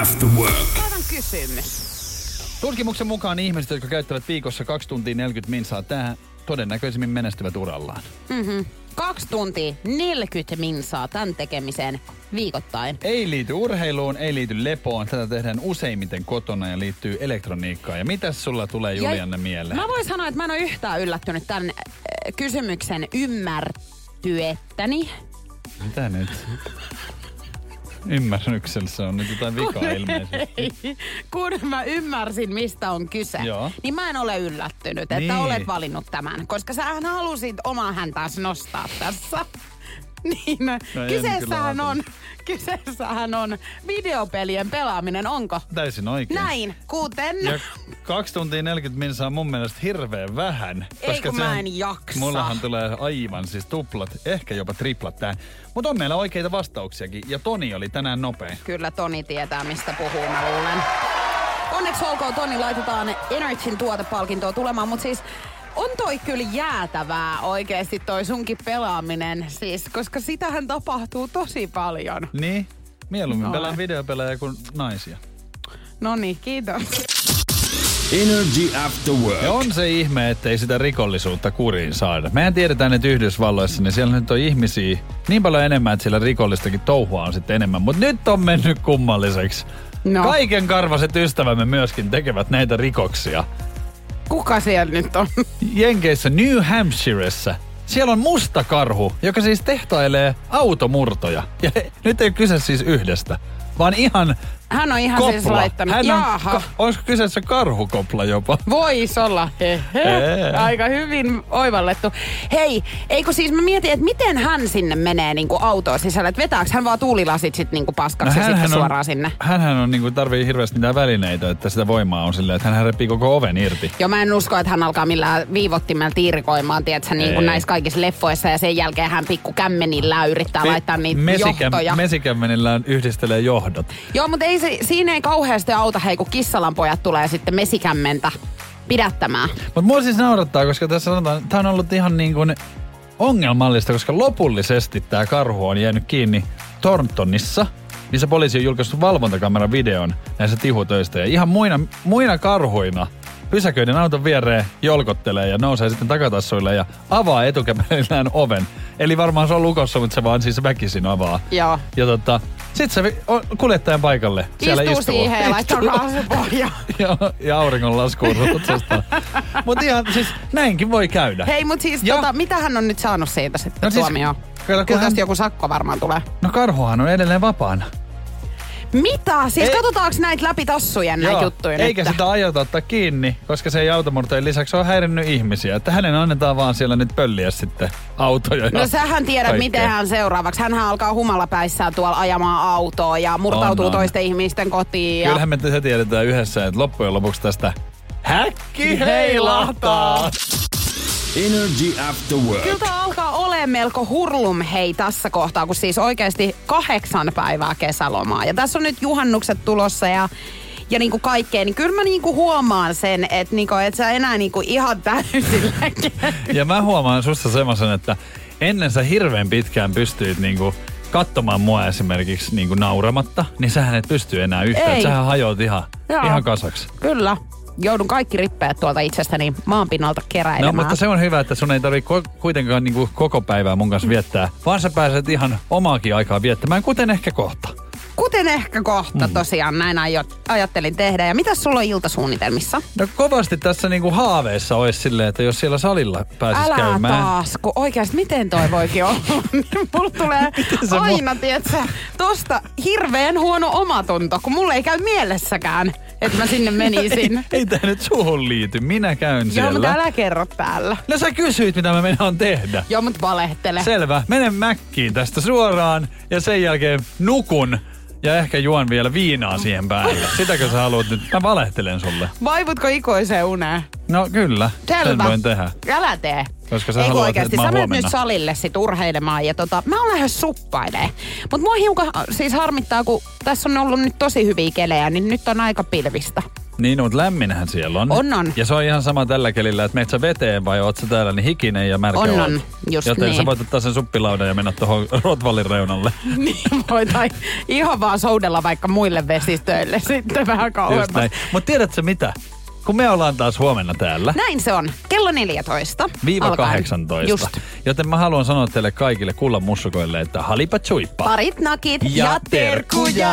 After Work. Päivän kysymys. Tutkimuksen mukaan ihmiset, jotka käyttävät viikossa 2 tuntia 40 minsaa tähän todennäköisimmin menestyvät urallaan. Kaksi tuntia 40 minsaa tämän tekemiseen viikoittain. Ei liity urheiluun, ei liity lepoon. Tätä tehdään useimmiten kotona ja liittyy elektroniikkaan. Ja mitäs sulla tulee Julianne mieleen? Mä voin sanoa, että mä en ole yhtään yllättynyt tämän äh, kysymyksen ymmärtyettäni. Mitä nyt? Ymmärryksellä on nyt jotain vikaa ilmeisesti. Ei, kun mä ymmärsin, mistä on kyse, Joo. niin mä en ole yllättynyt, että Niin. olet valinnut tämän. Koska sähän halusit omaa häntäsi nostaa tässä. Niin, No en kyseessähän on, kyseessähän on videopelien pelaaminen, onko? Täysin oikein. Näin, kuten... Ja 2 tuntia 40 minsaa on mun mielestä hirveän vähän. Ei, kun mä sehän- en jaksa. Mullahan tulee aivan siis tuplat, ehkä jopa triplat tähän. Mutta on meillä oikeita vastauksiakin. Ja Toni oli tänään nopein. Kyllä Toni tietää, mistä puhuu, mä luulen. Onneksi olkoon Toni, laitetaan Energyn tuotepalkintoa tulemaan, mutta siis on toi kyllä jäätävää oikeasti toi sunkin pelaaminen, siis, koska sitähän tapahtuu tosi paljon. Niin? Mieluummin Noin. pelaan videopelejä kuin naisia. No niin, kiitos. Energy After Work. Ja on se ihme, ettei sitä rikollisuutta kuriin saada. Mehän tiedetään, että Yhdysvalloissa, niin siellä nyt on ihmisiä niin paljon enemmän, että siellä rikollistakin touhua on sitten enemmän. Mutta nyt on mennyt kummalliseksi. No. Kaiken karvaset ystävämme myöskin tekevät näitä rikoksia. Kuka siellä nyt on? Jenkeissä New Hampshireissa. Siellä on musta karhu, joka siis tehtailee automurtoja. Ja nyt ei kyse siis yhdestä, vaan ihan Hän on ihan kopla. siis laittanut. Hän on, Jaaha. ka- olisiko kyseessä karhukopla jopa? Vois olla. Hehe. Ee. Aika hyvin oivallettu. Hei, eikö siis mä mietin, että miten hän sinne menee niinku autoon sisälle? Että vetääkö hän vaan tuulilasit sit niinku paskaksi ja sitten on, suoraan sinne? Hänhän on niinku tarvii hirveästi mitään välineitä, että sitä voimaa on silleen, että hän repii koko oven irti. Joo, mä en usko, että hän alkaa millään viivottimella tiirikoimaan, tiedätkö, niin kuin näissä kaikissa leffoissa. Ja sen jälkeen hän pikku kämmenillä yrittää laittaa niitä johtoja. Mesikämmenillään yhdistelee johdot. Joo, mutta ei se, siinä ei kauheasti auta, hei, kun kissalan pojat tulee sitten mesikämmentä pidättämään. Mutta mua siis naurattaa, koska tässä sanotaan, tämä on ollut ihan niin kuin ongelmallista, koska lopullisesti tämä karhu on jäänyt kiinni Thorntonissa, missä poliisi on julkaissut valvontakameran videon näistä tihutöistä. Ja ihan muina, muina karhuina pysäköiden auton viereen jolkottelee ja nousee sitten takatassuille ja avaa etukäpälillään oven. Eli varmaan se on lukossa, mutta se vaan siis väkisin avaa. Joo. Ja tota, sit se on kuljettajan paikalle. Siellä Istuu istuu. siihen ja laittaa Istuu. kaasupohjaa. ja, ja auringon laskuun ruutsasta. Mutta ihan siis näinkin voi käydä. Hei, mutta siis Ja- tota, mitä hän on nyt saanut siitä sitten No siis- tuomioon? kato, kun Kyllä hän- joku sakko varmaan tulee. No karhuhan on edelleen vapaana. Mitä? Siis Ei- katsotaanko näitä läpi tassujen näitä juttuja Eikä nyt? sitä aiota ottaa kiinni, koska se ei automurtojen lisäksi ole häirinnyt ihmisiä. Että hänen annetaan vaan siellä nyt pölliä sitten autoja. ja No sähän tiedät, kaikkea. miten hän seuraavaksi. Hänhän alkaa humalapäissään tuolla ajamaan autoa ja murtautuu On, on. toisten ihmisten kotiin. Ja... Kyllähän me se tiedetään yhdessä, että loppujen lopuksi tästä häkki heilahtaa. Energy After Work. Kyllä tää alkaa olemaan melko hurlum hei tässä kohtaa, kun siis oikeasti kahdeksan päivää kesälomaa. Ja tässä on nyt juhannukset tulossa ja ja niinku kaikkea, niin kyllä mä niinku huomaan sen, että niinku, et sä enää niinku ihan täysillä Ja mä huomaan susta semmoisen, että ennen sä hirveän pitkään pystyit niinku katsomaan mua esimerkiksi niinku nauramatta, niin sähän et pysty enää yhtään. Ei. Sähän hajoat ihan, Joo. ihan kasaksi. Kyllä. Joudun kaikki rippeet tuolta itsestäni maanpinnalta No, keräilemään. mutta se on hyvä, että sun ei tarvi ko- kuitenkaan niinku koko päivää mun kanssa viettää, vaan sä pääset ihan omaakin aikaa viettämään, kuten ehkä kohta. Kuten ehkä kohta Mm. tosiaan näin aio, ajattelin tehdä. Ja mitä sulla on iltasuunnitelmissa? No kovasti tässä niinku haaveissa olisi silleen, että jos siellä salilla pääsis Älä käymään. taas, kun oikeasti miten toi voikin olla? Mulla tulee se mu- aina, tietsä, tosta hirveän huono omatunto, kun mulle ei käy mielessäkään, että mä sinne menisin. Ei tää nyt suhun liity, minä käyn Joo, siellä. mutta älä kerro täällä. No sä kysyit, mitä mä meinaan tehdä. Joo, mutta valehtele. Selvä, menen mäkkiin tästä suoraan ja sen jälkeen nukun ja ehkä juon vielä viinaa siihen päälle. Sitäkö sä haluat nyt? Mä valehtelen sulle. Vaivutko ikoiseen uneen? No kyllä, sen Selvä. voin tehdä. Älä tee. Koska sä Ei kun haluat, oikeasti, että mä sä nyt salille sit urheilemaan ja tota, mä oon lähes suppailee. Mut mua hiukan siis harmittaa, kun tässä on ollut nyt tosi hyviä kelejä, niin nyt on aika pilvistä. Niin, mutta lämminhän siellä on. On, on. Ja se on ihan sama tällä kelillä, että meet sä veteen vai oot sä täällä niin hikinen ja märkä On, on. Just Joten niin. sä voit ottaa sen suppilaudan ja mennä tuohon Rotvallin reunalle. niin voitai ihan vaan soudella vaikka muille vesistöille sitten vähän kauemmas. Mutta tiedätkö mitä? kun me ollaan taas huomenna täällä. Näin se on. Kello 14. Viiva alkaen. 18. Just. Joten mä haluan sanoa teille kaikille kullan mussukoille, että halipa chuippa. Parit nakit Ja ja, terkkuja.